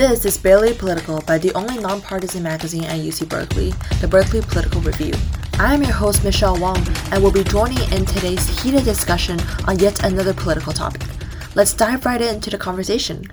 This is Barely Political by the only nonpartisan magazine at UC Berkeley, the Berkeley Political Review. I am your host, Michelle Wang, and will be joining in today's heated discussion on yet another political topic. Let's dive right into the conversation.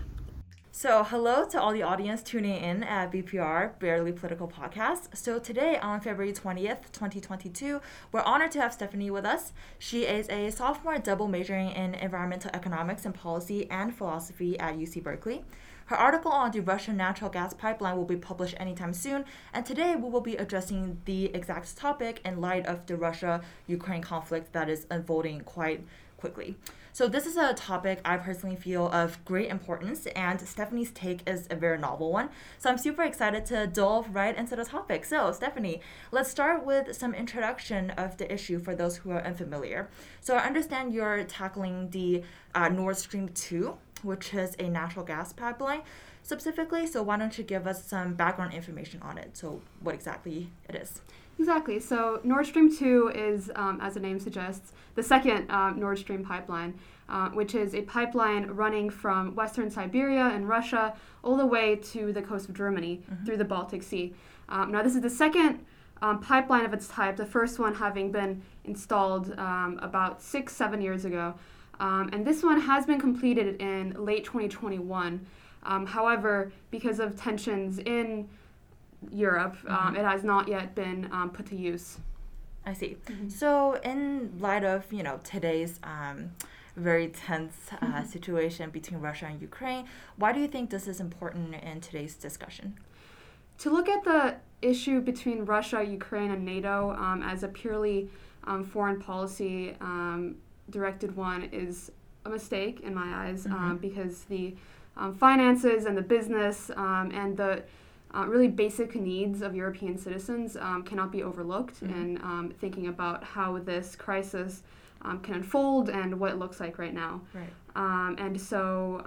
So, hello to all the audience tuning in at BPR, Barely Political Podcast. So, today on February 20th, 2022, we're honored to have Stefanie with us. She is a sophomore double majoring in environmental economics and policy and philosophy at UC Berkeley. Her article on the Russian natural gas pipeline will be published anytime soon, and today we will be addressing the exact topic in light of the Russia Ukraine conflict that is unfolding quite quickly. So, this is a topic I personally feel of great importance, and Stefanie's take is a very novel one. So, I'm super excited to delve right into the topic. So, Stefanie, let's start with some introduction of the issue for those who are unfamiliar. So, I understand you're tackling the uh, Nord Stream 2 which is a natural gas pipeline specifically. So why don't you give us some background information on it? So what exactly it is? Exactly. So Nord Stream 2 is, um, as the name suggests, the second um, Nord Stream pipeline, uh, which is a pipeline running from western Siberia in Russia all the way to the coast of Germany mm-hmm. through the Baltic Sea. Um, now, this is the second um, pipeline of its type, the first one having been installed um, about six, seven years ago. Um, and this one has been completed in late 2021. Um, however, because of tensions in Europe, um, mm-hmm. it has not yet been um, put to use. I see. Mm-hmm. So, in light of you know today's um, very tense uh, mm-hmm. situation between Russia and Ukraine, why do you think this is important in today's discussion? To look at the issue between Russia, Ukraine, and NATO um, as a purely foreign policy directed one is a mistake in my eyes um, mm-hmm. um, because the um, finances and the business um, and the uh, really basic needs of European citizens um, cannot be overlooked mm-hmm. in um, thinking about how this crisis can unfold and what it looks like right now. Right. and so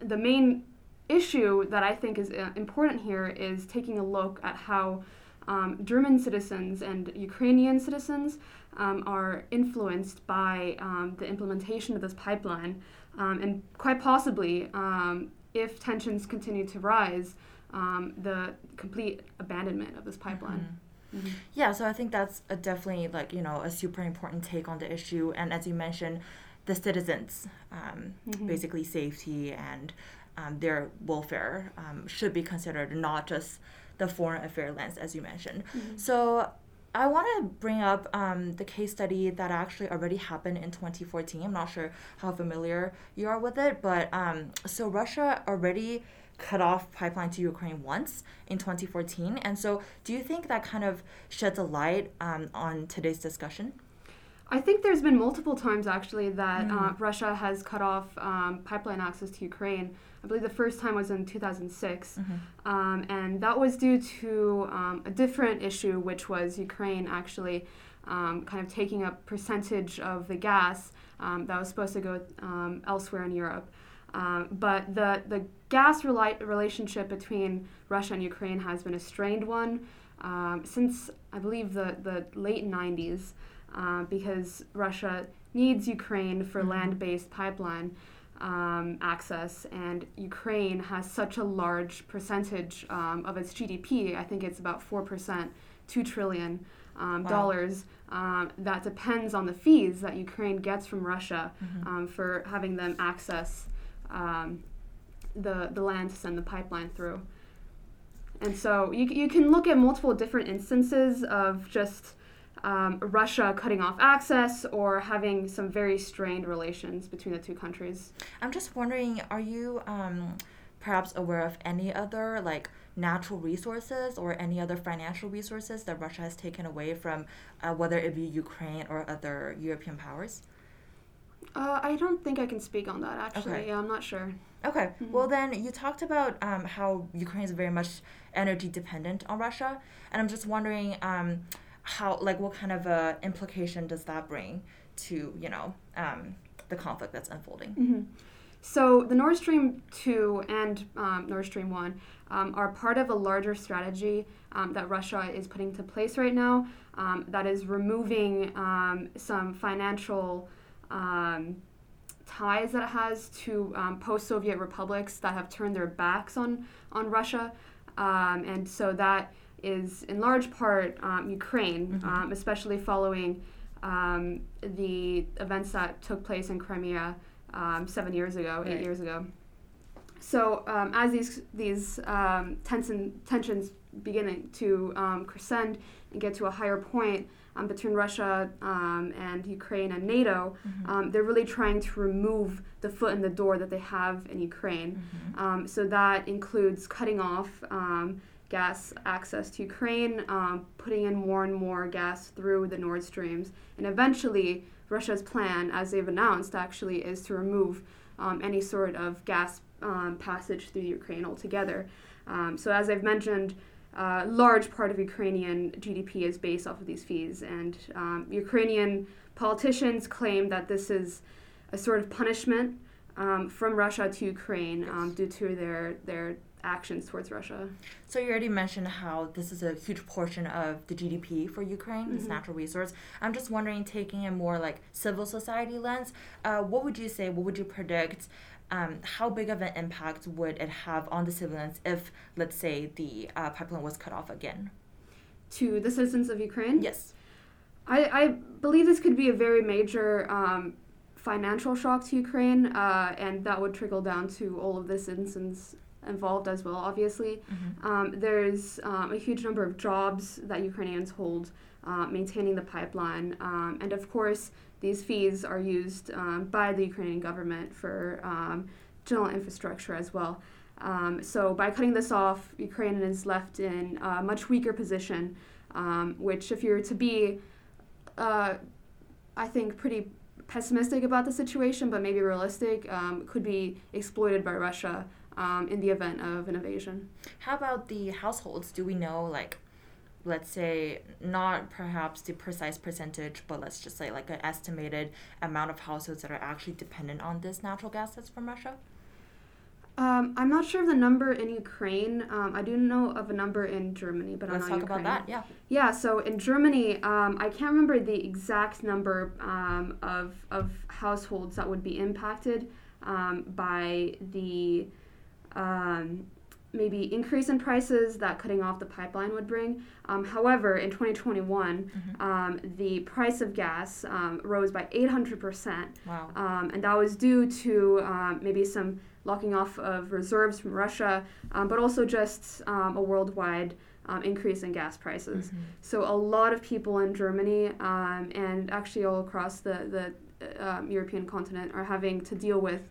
the main issue that I think is uh, important here is taking a look at how um, German citizens and Ukrainian citizens um, are influenced by um, the implementation of this pipeline, um, and quite possibly, um, if tensions continue to rise, um, the complete abandonment of this pipeline. Mm-hmm. Mm-hmm. Yeah, so I think that's a definitely like you know a super important take on the issue, and as you mentioned, the citizens, mm-hmm. basically safety and their welfare should be considered, not just the foreign affair lens, as you mentioned. Mm-hmm. So I want to bring up um, the case study that actually already happened in 2014. I'm not sure how familiar you are with it, but um, so Russia already cut off pipeline to Ukraine once in 2014. And so, do you think that kind of sheds a light um, on today's discussion? I think there's been multiple times actually that mm. uh, Russia has cut off um, pipeline access to Ukraine. I believe the first time was in 2006, mm-hmm. um, and that was due to um, a different issue, which was Ukraine actually um, kind of taking a percentage of the gas um, that was supposed to go um, elsewhere in Europe. Um, but the, the gas rela- relationship between Russia and Ukraine has been a strained one since, I believe, the, the late 90s, uh, because Russia needs Ukraine for mm-hmm. land based pipeline um, access, and Ukraine has such a large percentage um, of its GDP. I think it's about four percent, two trillion um, wow. dollars. Um, that depends on the fees that Ukraine gets from Russia mm-hmm. Um, for having them access um, the the land to send the pipeline through. And so you, you can look at multiple different instances of just um, Russia cutting off access or having some very strained relations between the two countries. I'm just wondering, are you um, perhaps aware of any other like natural resources or any other financial resources that Russia has taken away from uh, whether it be Ukraine or other European powers? Uh, I don't think I can speak on that actually. Okay. Yeah, I'm not sure. Okay. Mm-hmm. Well, then you talked about um, how Ukraine is very much energy dependent on Russia, and I'm just wondering. How like what kind of a implication does that bring to you know um, the conflict that's unfolding? Mm-hmm. So the Nord Stream 2 and um, Nord Stream 1 um, are part of a larger strategy um, that Russia is putting to place right now um, that is removing um, some financial ties that it has to post-Soviet republics that have turned their backs on on Russia, and so that is in large part um, Ukraine, mm-hmm. Um, especially following um, the events that took place in Crimea um, seven years ago, eight years ago. So as these these tension, tensions beginning to crescend and get to a higher point, um, between Russia um, and Ukraine and NATO, mm-hmm. um, they're really trying to remove the foot in the door that they have in Ukraine. Mm-hmm. Um, so that includes cutting off um, gas access to Ukraine, um, putting in more and more gas through the Nord Streams, and eventually Russia's plan, as they've announced, actually is to remove any sort of gas passage through Ukraine altogether. so as I've mentioned uh, large part of Ukrainian GDP is based off of these fees. And um, Ukrainian politicians claim that this is a sort of punishment um, from Russia to Ukraine um, due to their, their actions towards Russia. So you already mentioned how this is a huge portion of the GDP for Ukraine, mm-hmm. this natural resource. I'm just wondering, taking a more like civil society lens, uh, what would you say? What would you predict? um, how big of an impact would it have on the civilians if, let's say, the uh, pipeline was cut off again? To the citizens of Ukraine? Yes. I, I believe this could be a very major um, financial shock to Ukraine, uh, and that would trickle down to all of the citizens involved as well, obviously. Mm-hmm. Um, there's um, a huge number of jobs that Ukrainians hold uh, maintaining the pipeline, um, and of course, these fees are used um, by the Ukrainian government for um, general infrastructure as well. Um, so by cutting this off, Ukraine is left in a much weaker position, um, which, if you're to be, uh, I think, pretty pessimistic about the situation, but maybe realistic, um, could be exploited by Russia um, in the event of an invasion. How about the households? Do we know, like, let's say not perhaps the precise percentage but let's just say like an estimated amount of households that are actually dependent on this natural gas that's from russia um, I'm not sure of the number in Ukraine. Um, I do know of a number in Germany, but let's I'm not talk Ukraine. about that. Yeah. Yeah. So in Germany, um, I can't remember the exact number um, of of households that would be impacted um, by the um, maybe increase in prices that cutting off the pipeline would bring. Um, however, in 2021, mm-hmm. um, the price of gas um, rose by 800%. Wow. Um, and that was due to um, maybe some locking off of reserves from Russia, um, but also just a worldwide increase in gas prices. Mm-hmm. So a lot of people in Germany and actually all across the, the uh, European continent are having to deal with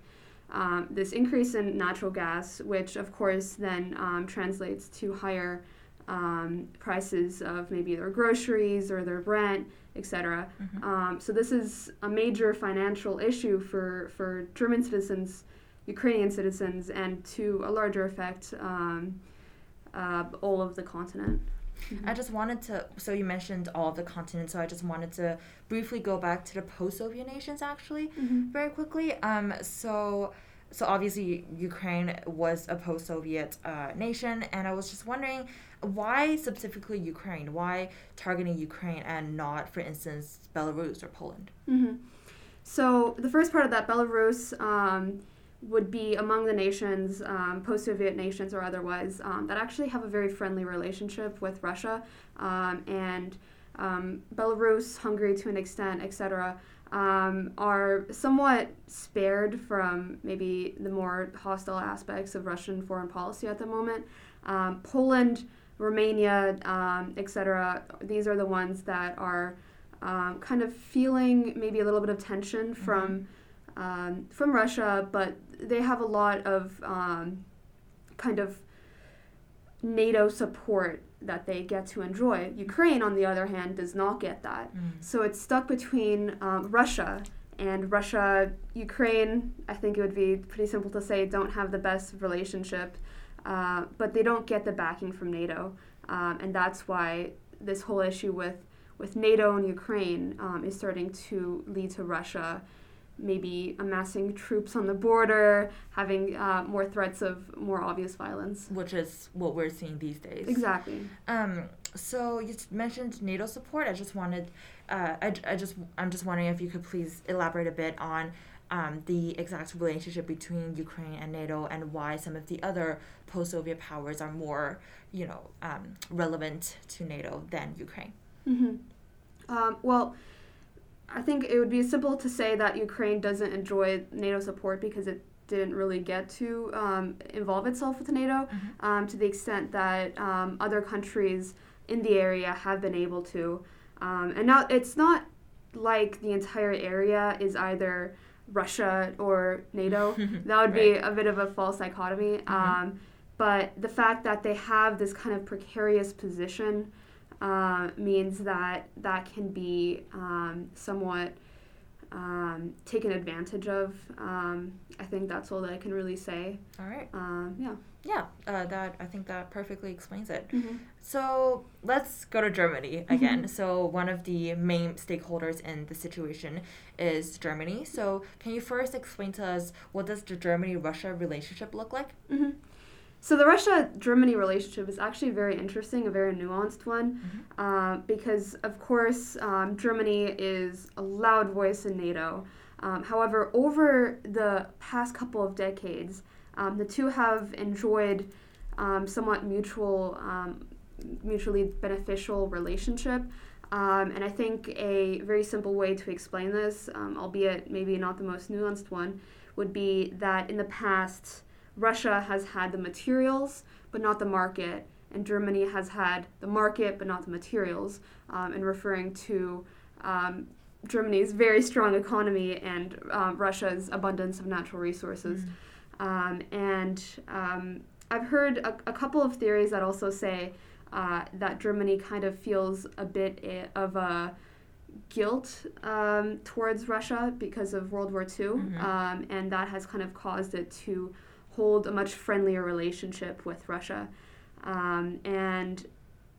um, this increase in natural gas, which of course then um, translates to higher um, prices of maybe their groceries or their rent, etc. Mm-hmm. Um, so this is a major financial issue for, for German citizens, Ukrainian citizens, and to a larger effect, um, uh, all of the continent. Mm-hmm. I just wanted to. So you mentioned all of the continents. So I just wanted to briefly go back to the post-Soviet nations, actually, mm-hmm. very quickly. Um, so so obviously Ukraine was a post-Soviet uh, nation, and I was just wondering why specifically Ukraine? Why targeting Ukraine and not, for instance, Belarus or Poland? Mm-hmm. So the first part of that, Belarus. Um, would be among the nations, um, post Soviet nations or otherwise, um, that actually have a very friendly relationship with Russia. Um, and um, Belarus, Hungary to an extent, etc., um, are somewhat spared from maybe the more hostile aspects of Russian foreign policy at the moment. Um, Poland, Romania, etc., these are the ones that are kind of feeling maybe a little bit of tension mm-hmm. from. Um, from Russia, but they have a lot of um, kind of NATO support that they get to enjoy. Ukraine, on the other hand, does not get that. Mm. So it's stuck between um, Russia and Russia, Ukraine. I think it would be pretty simple to say don't have the best relationship, uh, but they don't get the backing from NATO, um, and that's why this whole issue with with NATO and Ukraine um, is starting to lead to Russia maybe amassing troops on the border, having uh, more threats of more obvious violence. Which is what we're seeing these days. Exactly. Um, so you mentioned NATO support. I just wanted, uh, I, I just, I'm just wondering if you could please elaborate a bit on um, the exact relationship between Ukraine and NATO and why some of the other post-Soviet powers are more, you know, um, relevant to NATO than Ukraine. Mm-hmm. Um, well, I think it would be simple to say that Ukraine doesn't enjoy NATO support because it didn't really get to um, involve itself with NATO mm-hmm. um, to the extent that um, other countries in the area have been able to. Um, and now it's not like the entire area is either Russia or NATO. that would be a bit of a false dichotomy. Mm-hmm. Um, but the fact that they have this kind of precarious position uh, means that that can be um, somewhat um, taken advantage of. Um, I think that's all that I can really say. All right. Um, yeah. Yeah, uh, that I think that perfectly explains it. Mm-hmm. So let's go to Germany again. Mm-hmm. So one of the main stakeholders in the situation is Germany. So can you first explain to us what does the Germany-Russia relationship look like? Mm-hmm. So the Russia-Germany relationship is actually very interesting, a very nuanced one, mm-hmm. uh, because of course um, Germany is a loud voice in NATO. Um, however, over the past couple of decades, um, the two have enjoyed um, somewhat mutual, um, mutually beneficial relationship. Um, and I think a very simple way to explain this, albeit maybe not the most nuanced one, would be that in the past, Russia has had the materials but not the market, and Germany has had the market but not the materials, um, and referring to um, Germany's very strong economy and um, Russia's abundance of natural resources. Mm. and um, I've heard a, a, couple of theories that also say uh, that Germany kind of feels a bit eh, of a guilt um, towards Russia because of World War II, mm-hmm. um, and that has kind of caused it to hold a much friendlier relationship with Russia. Um, and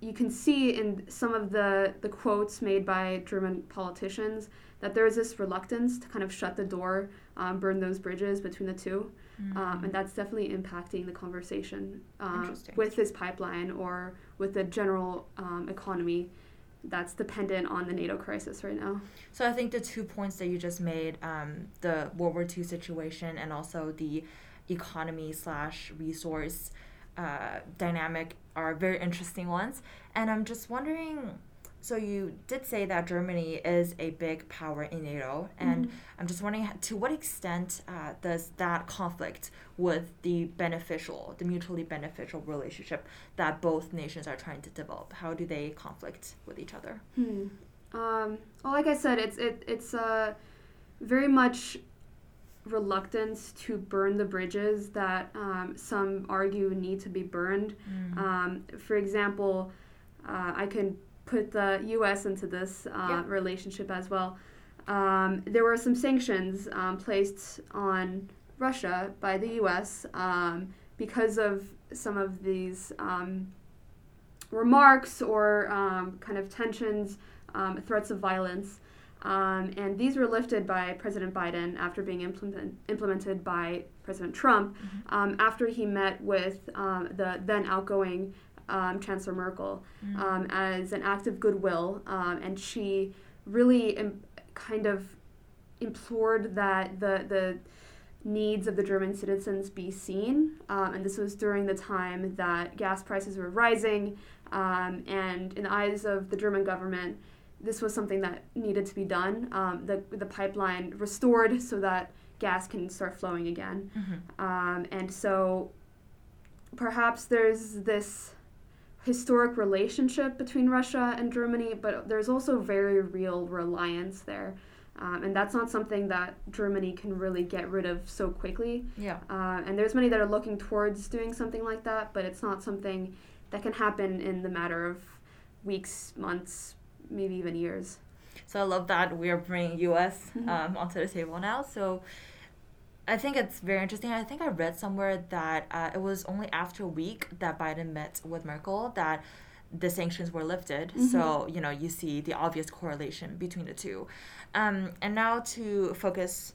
you can see in some of the, the quotes made by German politicians that there is this reluctance to kind of shut the door, um, burn those bridges between the 2 mm-hmm. um, and that's definitely impacting the conversation uh, with this pipeline or with the general um, economy that's dependent on the NATO crisis right now. So I think the two points that you just made, um, the World War II situation and also the economy slash resource uh, dynamic are very interesting ones. And I'm just wondering so you did say that Germany is a big power in NATO, and mm-hmm. I'm just wondering to what extent uh, does that conflict with the beneficial, the mutually beneficial relationship that both nations are trying to develop? How do they conflict with each other? Hmm. Um, well, like I said, it's it, it's uh, very much reluctance to burn the bridges that um, some argue need to be burned. Mm. Um, for example, uh, I can put the U.S. into this uh, yeah. relationship as well. Um, there were some sanctions um, placed on Russia by the U.S. Um, because of some of these um, remarks or kind of tensions, threats of violence. Um, and these were lifted by President Biden after being implement, implemented by President Trump mm-hmm. um, after he met with um, the then outgoing um, Chancellor Merkel mm-hmm. Um, as an act of goodwill. Um, and she really Im- kind of implored that the, the needs of the German citizens be seen. and this was during the time that gas prices were rising. and in the eyes of the German government, this was something that needed to be done. Um, the the pipeline restored so that gas can start flowing again, mm-hmm. um, and so perhaps there's this historic relationship between Russia and Germany, but there's also very real reliance there. Um, and that's not something that Germany can really get rid of so quickly. Yeah. Uh, and there's many that are looking towards doing something like that, but it's not something that can happen in the matter of weeks, months, maybe even years. So I love that we are bringing U.S. Mm-hmm. Um, onto the table now. So I think it's very interesting. I think I read somewhere that uh, it was only after a week that Biden met with Merkel that the sanctions were lifted. Mm-hmm. So you know you see the obvious correlation between the two. Um, and now to focus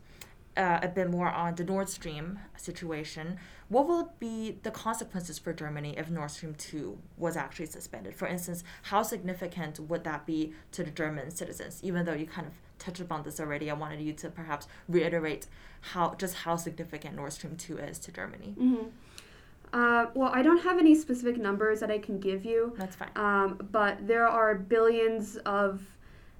uh, a bit more on the Nord Stream situation. What will be the consequences for Germany if Nord Stream 2 was actually suspended? For instance, how significant would that be to the German citizens, even though you kind of touched upon this already. I wanted you to perhaps reiterate how just how significant Nord Stream two is to Germany. Mm-hmm. Uh, well, I don't have any specific numbers that I can give you. That's fine. Um, but there are billions of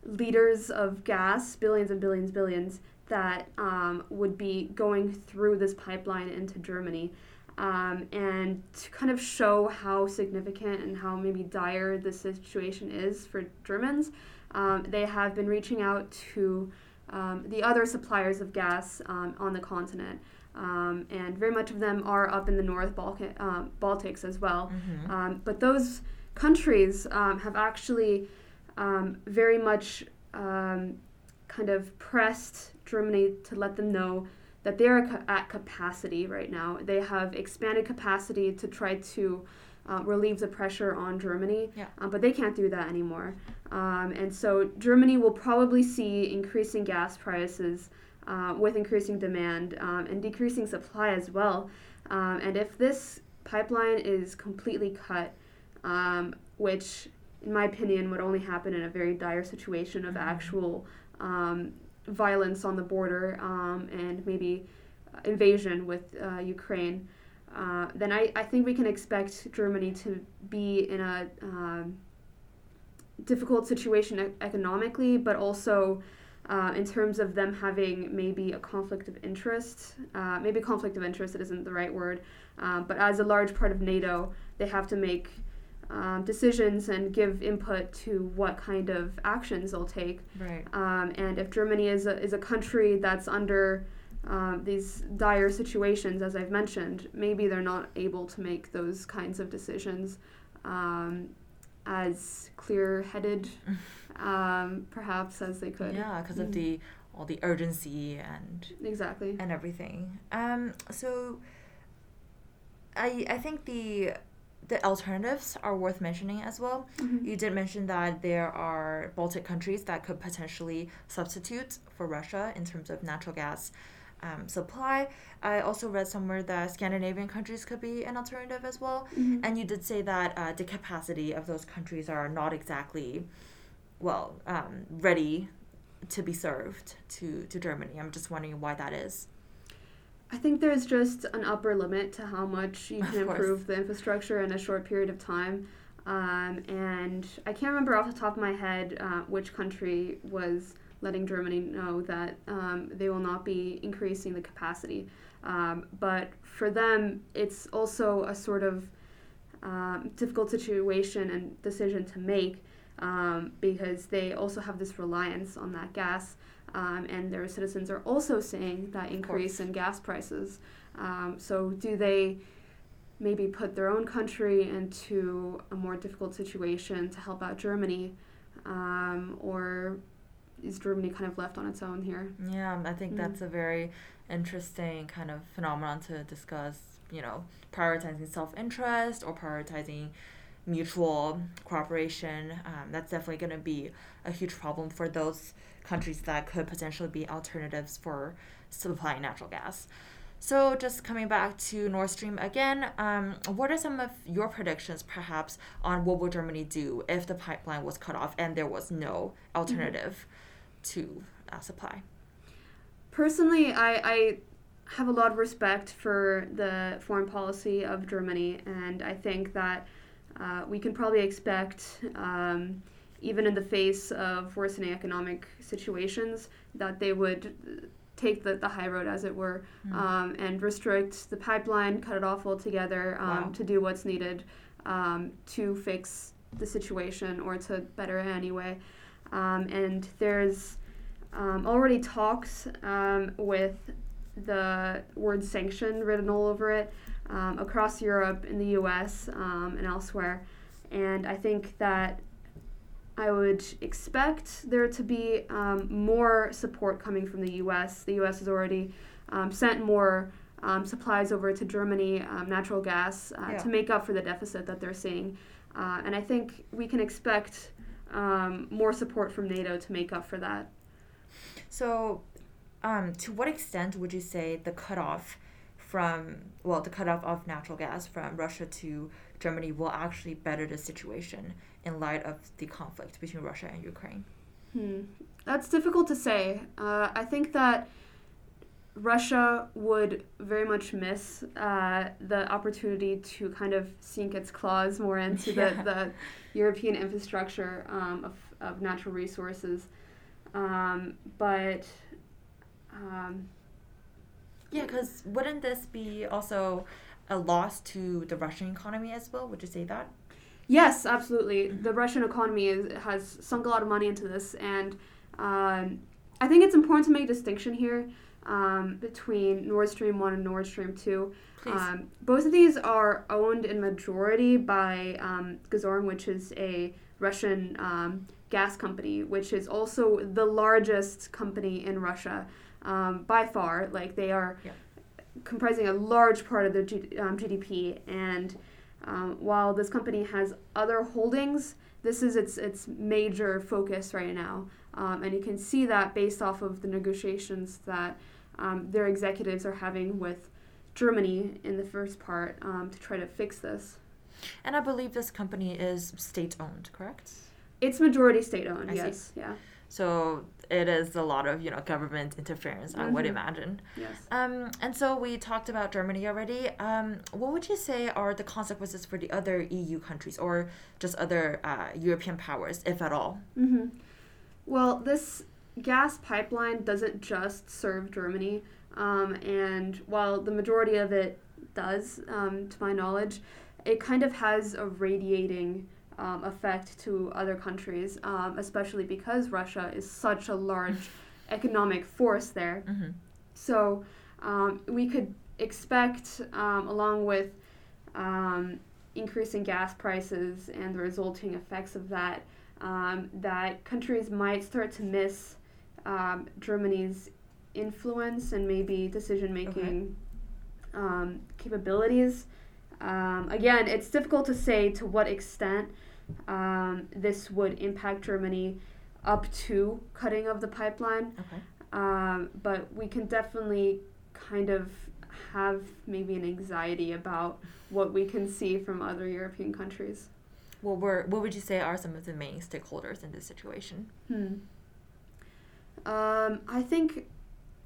liters of gas, billions and billions, billions, that um, would be going through this pipeline into Germany. Um, and to kind of show how significant and how maybe dire the situation is for Germans, um, they have been reaching out to um, the other suppliers of gas um, on the continent. Um, and very much of them are up in the North Balkan, uh, Baltics as well. Mm-hmm. but those countries have actually very much kind of pressed Germany to let them know that they're at capacity right now. They have expanded capacity to try to uh, relieve the pressure on Germany, yeah. um, but they can't do that anymore. Um, and so Germany will probably see increasing gas prices uh, with increasing demand um, and decreasing supply as well. Um, and if this pipeline is completely cut, um, which in my opinion would only happen in a very dire situation of mm-hmm. actual um, violence on the border um, and maybe invasion with uh, Ukraine, uh, then I, I think we can expect Germany to be in a um, difficult situation economically, but also uh, in terms of them having maybe a conflict of interest. Uh, maybe conflict of interest, it isn't the right word, um, but as a large part of NATO, they have to make um, decisions and give input to what kind of actions they'll take. Right. Um, and if Germany is a, is a country that's under um, these dire situations, as I've mentioned, maybe they're not able to make those kinds of decisions um, as clear headed, um, perhaps, as they could. Yeah, because mm-hmm. of the all the urgency and exactly and everything. Um, so I I think the the alternatives are worth mentioning as well. Mm-hmm. You did mention that there are Baltic countries that could potentially substitute for Russia in terms of natural gas um, supply. I also read somewhere that Scandinavian countries could be an alternative as well. Mm-hmm. And you did say that uh, the capacity of those countries are not exactly, well, um, ready to be served to, to Germany. I'm just wondering why that is. I think there's just an upper limit to how much you can improve the infrastructure in a short period of time. Um, and I can't remember off the top of my head uh, which country was letting Germany know that um, they will not be increasing the capacity. Um, but for them, it's also a sort of um, difficult situation and decision to make um, because they also have this reliance on that gas um, and their citizens are also seeing that increase in gas prices. Um, so, do they maybe put their own country into a more difficult situation to help out Germany, um, or is Germany kind of left on its own here? Yeah, I think mm that's a very interesting kind of phenomenon to discuss. You know, prioritizing self interest or prioritizing mutual cooperation. Um, that's definitely going to be a huge problem for those countries that could potentially be alternatives for supplying natural gas. So, just coming back to Nord Stream again, um, what are some of your predictions, perhaps, on what would Germany do if the pipeline was cut off and there was no alternative mm-hmm. to uh, supply? Personally, I, I have a lot of respect for the foreign policy of Germany, and I think that uh, we can probably expect. Um, even in the face of worsening economic situations, that they would take the, the high road, as it were, mm. um, and restrict the pipeline, cut it off altogether um, wow. to do what's needed um, to fix the situation or to better it anyway. Um, and there's um, already talks um, with the word sanction written all over it across Europe, in the US, and elsewhere. And I think that I would expect there to be um, more support coming from the U.S. The U.S. has already um, sent more um, supplies over to Germany, um, natural gas, uh, yeah. to make up for the deficit that they're seeing. Uh, and I think we can expect um, more support from NATO to make up for that. So, um, to what extent would you say the cutoff from, well, the cutoff of natural gas from Russia to Germany will actually better the situation? in light of the conflict between Russia and Ukraine? Hmm. That's difficult to say. Uh, I think that Russia would very much miss uh, the opportunity to kind of sink its claws more into yeah. the, the European infrastructure um, of, of natural resources. Um, but um, yeah, because wouldn't this be also a loss to the Russian economy as well? Would you say that? Yes, absolutely. The Russian economy is, has sunk a lot of money into this, and um, I think it's important to make a distinction here um, between Nord Stream 1 and Nord Stream 2. Um, both of these are owned in majority by um, Gazprom, which is a Russian um, gas company, which is also the largest company in Russia um, by far. Like they are yeah. comprising a large part of the G- um, GDP. And um, while this company has other holdings, this is its its major focus right now. and you can see that based off of the negotiations that um, their executives are having with Germany in the first part um, to try to fix this. And I believe this company is state owned, correct? It's majority state owned. I yes. See. Yeah. So it is a lot of you know government interference. Mm-hmm. I would mm-hmm. imagine. Yes. Um, and so we talked about Germany already. Um, what would you say are the consequences for the other EU countries or just other uh, European powers, if at all? Mm-hmm. Well, this gas pipeline doesn't just serve Germany, um, and while the majority of it does, um, to my knowledge, it kind of has a radiating um, effect to other countries, um, especially because Russia is such a large economic force there. Mm-hmm. So um, we could expect, um, along with increasing gas prices and the resulting effects of that, that countries might start to miss um, Germany's influence and maybe decision making okay. um, capabilities. Um, again, it's difficult to say to what extent um, this would impact Germany up to cutting of the pipeline. Okay. Um, but we can definitely kind of have maybe an anxiety about what we can see from other European countries. Well, what would you say are some of the main stakeholders in this situation? Hmm. Um, I think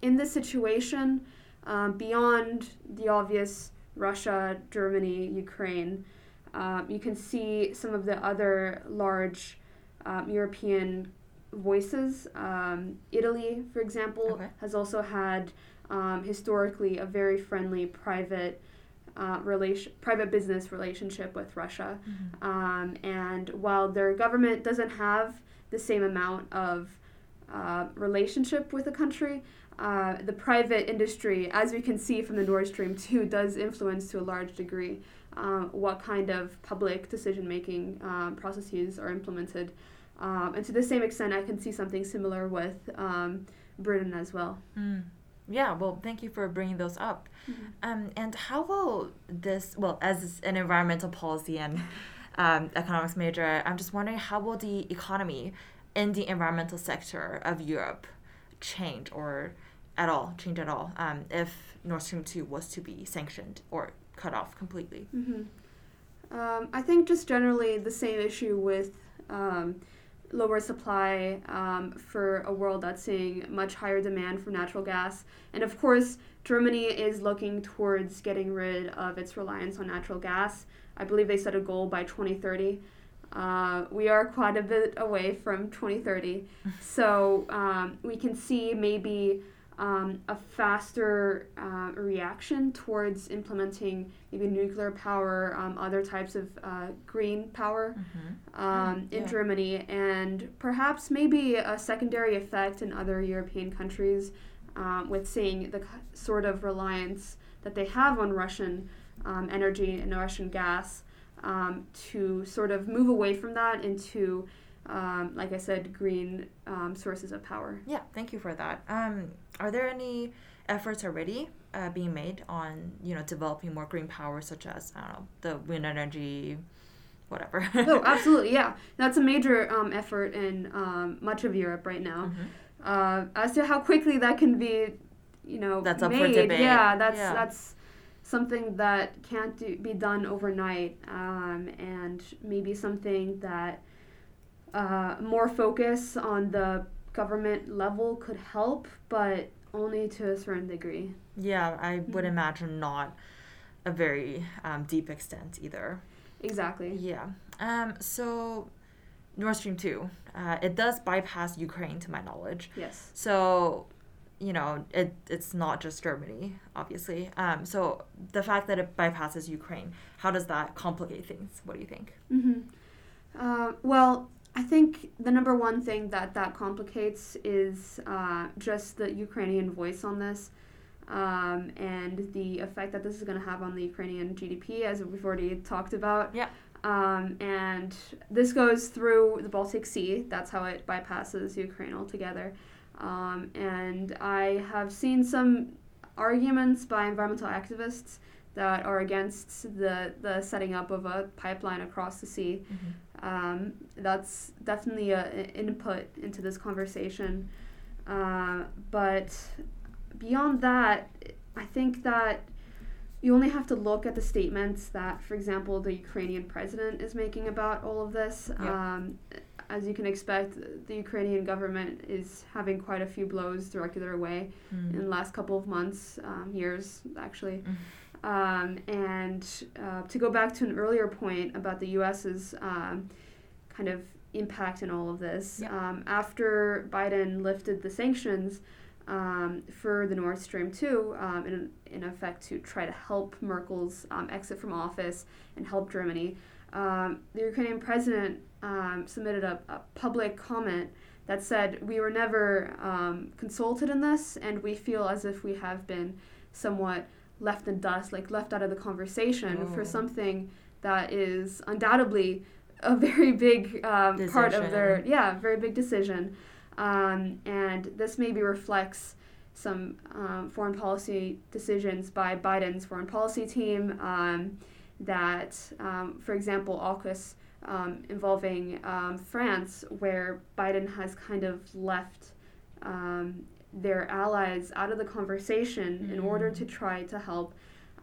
in this situation, um, beyond the obvious Russia, Germany, Ukraine, um, you can see some of the other large um, European voices. Um, Italy, for example, okay. has also had um, historically a very friendly private. Uh, relation, private business relationship with Russia, mm-hmm. and while their government doesn't have the same amount of uh, relationship with a country. Uh, the private industry, as we can see from the Nord Stream 2, does influence to a large degree um, what kind of public decision making um, processes are implemented. Um, and to the same extent, I can see something similar with um, Britain as well. Mm. Yeah, well, thank you for bringing those up. Mm-hmm. Um, and how will this, well, as an environmental policy and um, economics major, I'm just wondering how will the economy in the environmental sector of Europe change or at all change at all um, if Nord Stream 2 was to be sanctioned or cut off completely? Mm-hmm. Um, I think just generally the same issue with um, lower supply um, for a world that's seeing much higher demand for natural gas. And of course, Germany is looking towards getting rid of its reliance on natural gas. I believe they set a goal by 2030. Uh, we are quite a bit away from 2030. so um, we can see maybe um, a faster uh, reaction towards implementing maybe nuclear power, um, other types of uh, green power mm-hmm. Um, in yeah. Germany, and perhaps maybe a secondary effect in other European countries um, with seeing the sort of reliance that they have on Russian um, energy and Russian gas um, to sort of move away from that into, um, like I said, green um, sources of power. Yeah, thank you for that. Um, are there any efforts already uh, being made on you know developing more green power, such as I don't know the wind energy? Whatever. oh, absolutely, yeah. That's a major um, effort in um, much of Europe right now. Mm-hmm. Uh, as to how quickly that can be, you know, that's made, up for debate. Yeah, that's yeah. that's something that can't do, be done overnight um, and maybe something that uh, more focus on the government level could help, but only to a certain degree. Yeah, I would mm-hmm. imagine not a very um, deep extent either. Exactly. Yeah. Um, so Nord Stream 2, uh, it does bypass Ukraine to my knowledge. Yes. So, you know, it, it's not just Germany, obviously. Um, so the fact that it bypasses Ukraine, how does that complicate things? What do you think? Mm-hmm. Uh, well, I think the number one thing that that complicates is uh, just the Ukrainian voice on this. Um, and the effect that this is going to have on the Ukrainian GDP, as we've already talked about. Yeah. Um, and this goes through the Baltic Sea. That's how it bypasses Ukraine altogether. Um, and I have seen some arguments by environmental activists that are against the, the setting up of a pipeline across the sea. Mm-hmm. Um, that's definitely an input into this conversation. Uh, but beyond that, I think that you only have to look at the statements that, for example, the Ukrainian president is making about all of this. Um, as you can expect, the Ukrainian government is having quite a few blows directed their way mm. in the last couple of months, um, years actually. Mm. Um, and uh, to go back to an earlier point about the U.S.'s um, kind of impact in all of this, um, after Biden lifted the sanctions, um, for the Nord Stream 2, um, in, in effect, to try to help Merkel's um, exit from office and help Germany. Um, the Ukrainian president um, submitted a, a, public comment that said, We were never um, consulted in this, and we feel as if we have been somewhat left in dust, like left out of the conversation oh. for something that is undoubtedly a very big part of their, yeah, very big decision. Um, and this maybe reflects some um, foreign policy decisions by Biden's foreign policy team um, that, um, for example, AUKUS um, involving um, France, where Biden has kind of left their allies out of the conversation mm. in order to try to help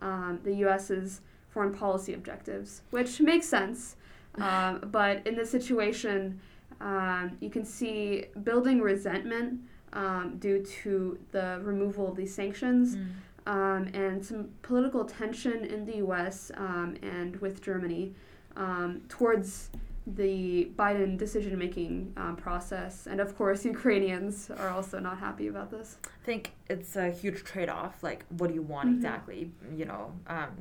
the U.S.'s foreign policy objectives, which makes sense. but in this situation, um, you can see building resentment um, due to the removal of these sanctions mm. um, and some political tension in the US um, and with Germany um, towards the Biden decision making um, process. And of course, Ukrainians are also not happy about this. I think it's a huge trade off. Like, what do you want mm-hmm. exactly? You know,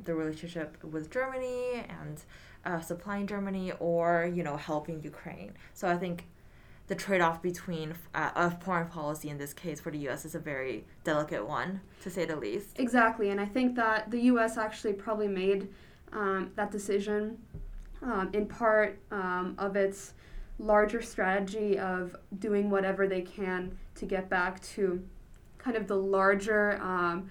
the relationship with Germany and uh, supplying Germany or you know helping Ukraine. So I think the trade-off between uh, of foreign policy in this case for the U.S. is a very delicate one, to say the least. Exactly, and I think that the U.S. actually probably made um, that decision um, in part um, of its larger strategy of doing whatever they can to get back to kind of the larger um,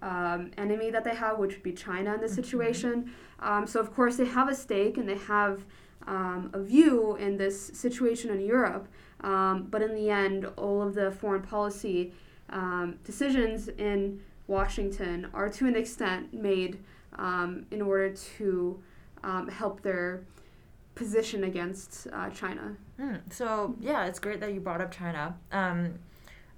um, enemy that they have, which would be China in this mm-hmm. situation. Um, so, of course, they have a stake and they have um, a view in this situation in Europe. Um, but in the end, all of the foreign policy um, decisions in Washington are to an extent made um, in order to help their position against uh, China. Mm, so, yeah, it's great that you brought up China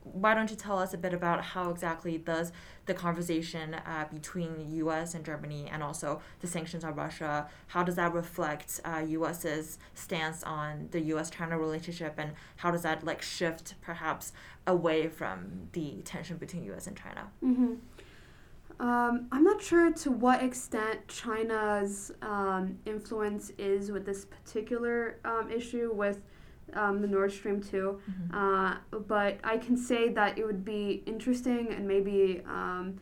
why don't you tell us a bit about how exactly does the conversation uh, between the U.S. and Germany, and also the sanctions on Russia, how does that reflect uh, U.S.'s stance on the U.S.-China relationship, and how does that like shift perhaps away from the tension between U.S. and China? Mm-hmm. Um, I'm not sure to what extent China's um, influence is with this particular um, issue with um, the Nord Stream 2. Mm-hmm. Uh, but I can say that it would be interesting and maybe um,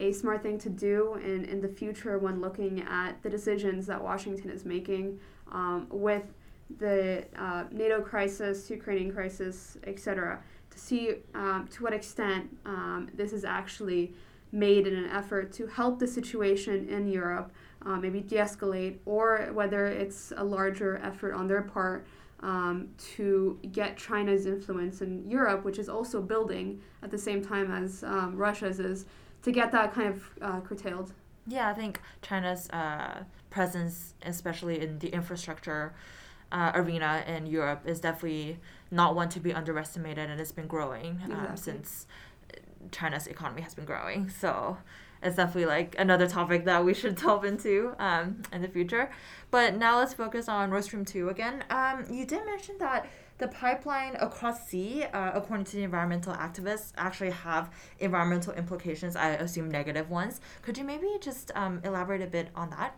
a smart thing to do in, in the future when looking at the decisions that Washington is making um, with the uh, NATO crisis, Ukrainian crisis, etc., to see um, to what extent um, this is actually made in an effort to help the situation in Europe, uh, maybe de escalate, or whether it's a larger effort on their part um, to get China's influence in Europe, which is also building at the same time as um, Russia's is, to get that kind of uh, curtailed. Yeah, I think China's uh, presence, especially in the infrastructure uh, arena in Europe is definitely not one to be underestimated, and it's been growing um, Exactly. since China's economy has been growing. So it's definitely like another topic that we should delve into um, in the future. But now let's focus on Nord Stream 2 again. Um, you did mention that the pipeline across sea, uh, according to the environmental activists, actually have environmental implications, I assume negative ones. Could you maybe just um, elaborate a bit on that?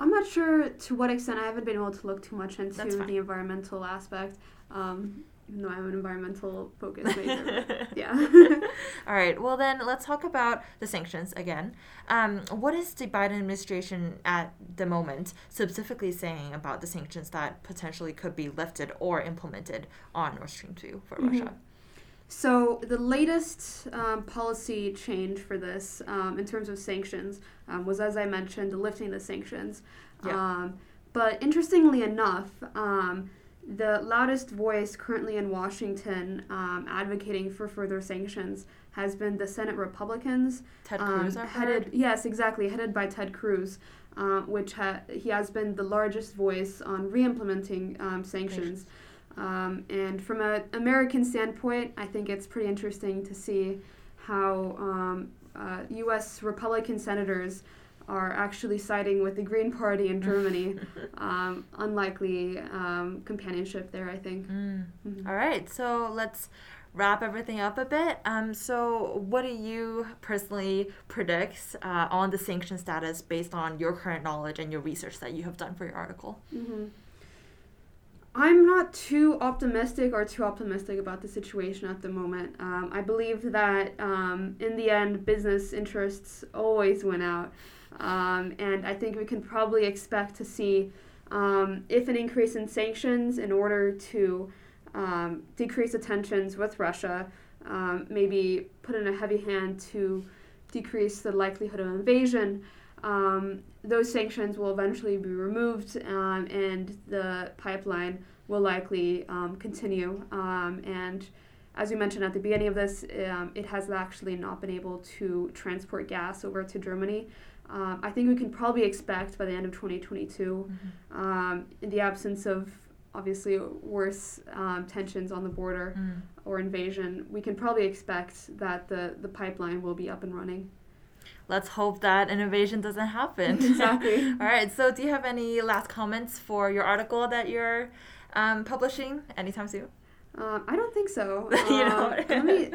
I'm not sure to what extent I haven't been able to look too much into the environmental aspect. Um, even though I'm an environmental focus major. yeah. All right. Well, then let's talk about the sanctions again. Um, what is the Biden administration at the moment specifically saying about the sanctions that potentially could be lifted or implemented on Nord Stream 2 for Mhm. Russia? So the latest um, policy change for this, um, in terms of sanctions, um, was as I mentioned, lifting the sanctions. Yeah. Um, but interestingly enough, um, the loudest voice currently in Washington um, advocating for further sanctions has been the Senate Republicans, Ted um, Cruz, I've headed yes, exactly, headed by Ted Cruz, uh, which ha- he has been the largest voice on re-implementing um, sanctions. Um, and from an American standpoint, I think it's pretty interesting to see how um, uh, U.S. Republican senators are actually siding with the Green Party in Germany. um, unlikely um, companionship there, I think. Mm. Mhm. All right, so let's wrap everything up a bit. Um, so, what do you personally predict uh, on the sanction status based on your current knowledge and your research that you have done for your article? hmm I'm not too optimistic or too optimistic about the situation at the moment. Um, I believe that um, in the end, business interests always win out. Um, and I think we can probably expect to see, um, if an increase in sanctions in order to um, decrease the tensions with Russia, um, maybe put in a heavy hand to decrease the likelihood of invasion, um, those sanctions will eventually be removed um, and the pipeline will likely continue. And as we mentioned at the beginning of this, um, it has actually not been able to transport gas over to Germany. Um, I think we can probably expect by the end of 2022, um, in the absence of obviously worse um, tensions on the border Mm. or invasion, we can probably expect that the, the pipeline will be up and running. Let's hope that an invasion doesn't happen. Exactly. All right. So, do you have any last comments for your article that you're um, publishing anytime soon? Um, I don't think so. you Um, know. let me-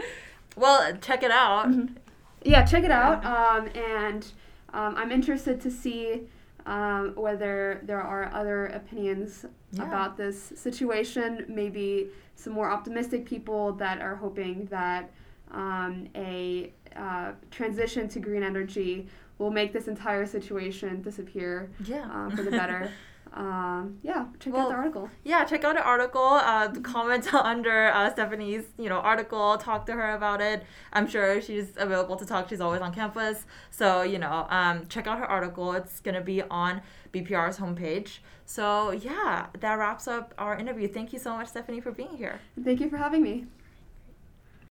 well, check it out. Mhm. Yeah, check it out. Um, and um, I'm interested to see um, whether there are other opinions Yeah. about this situation. Maybe some more optimistic people that are hoping that um, a uh, transition to green energy will make this entire situation disappear Yeah. um, for the better. um, yeah, check Well, out the article. Yeah, check out the article. Uh, comment under uh, Stefanie's, you know, article. Talk to her about it. I'm sure she's available to talk. She's always on campus. So you know, um, check out her article. It's gonna be on BPR's homepage. So yeah, that wraps up our interview. Thank you so much, Stefanie, for being here. Thank you for having me.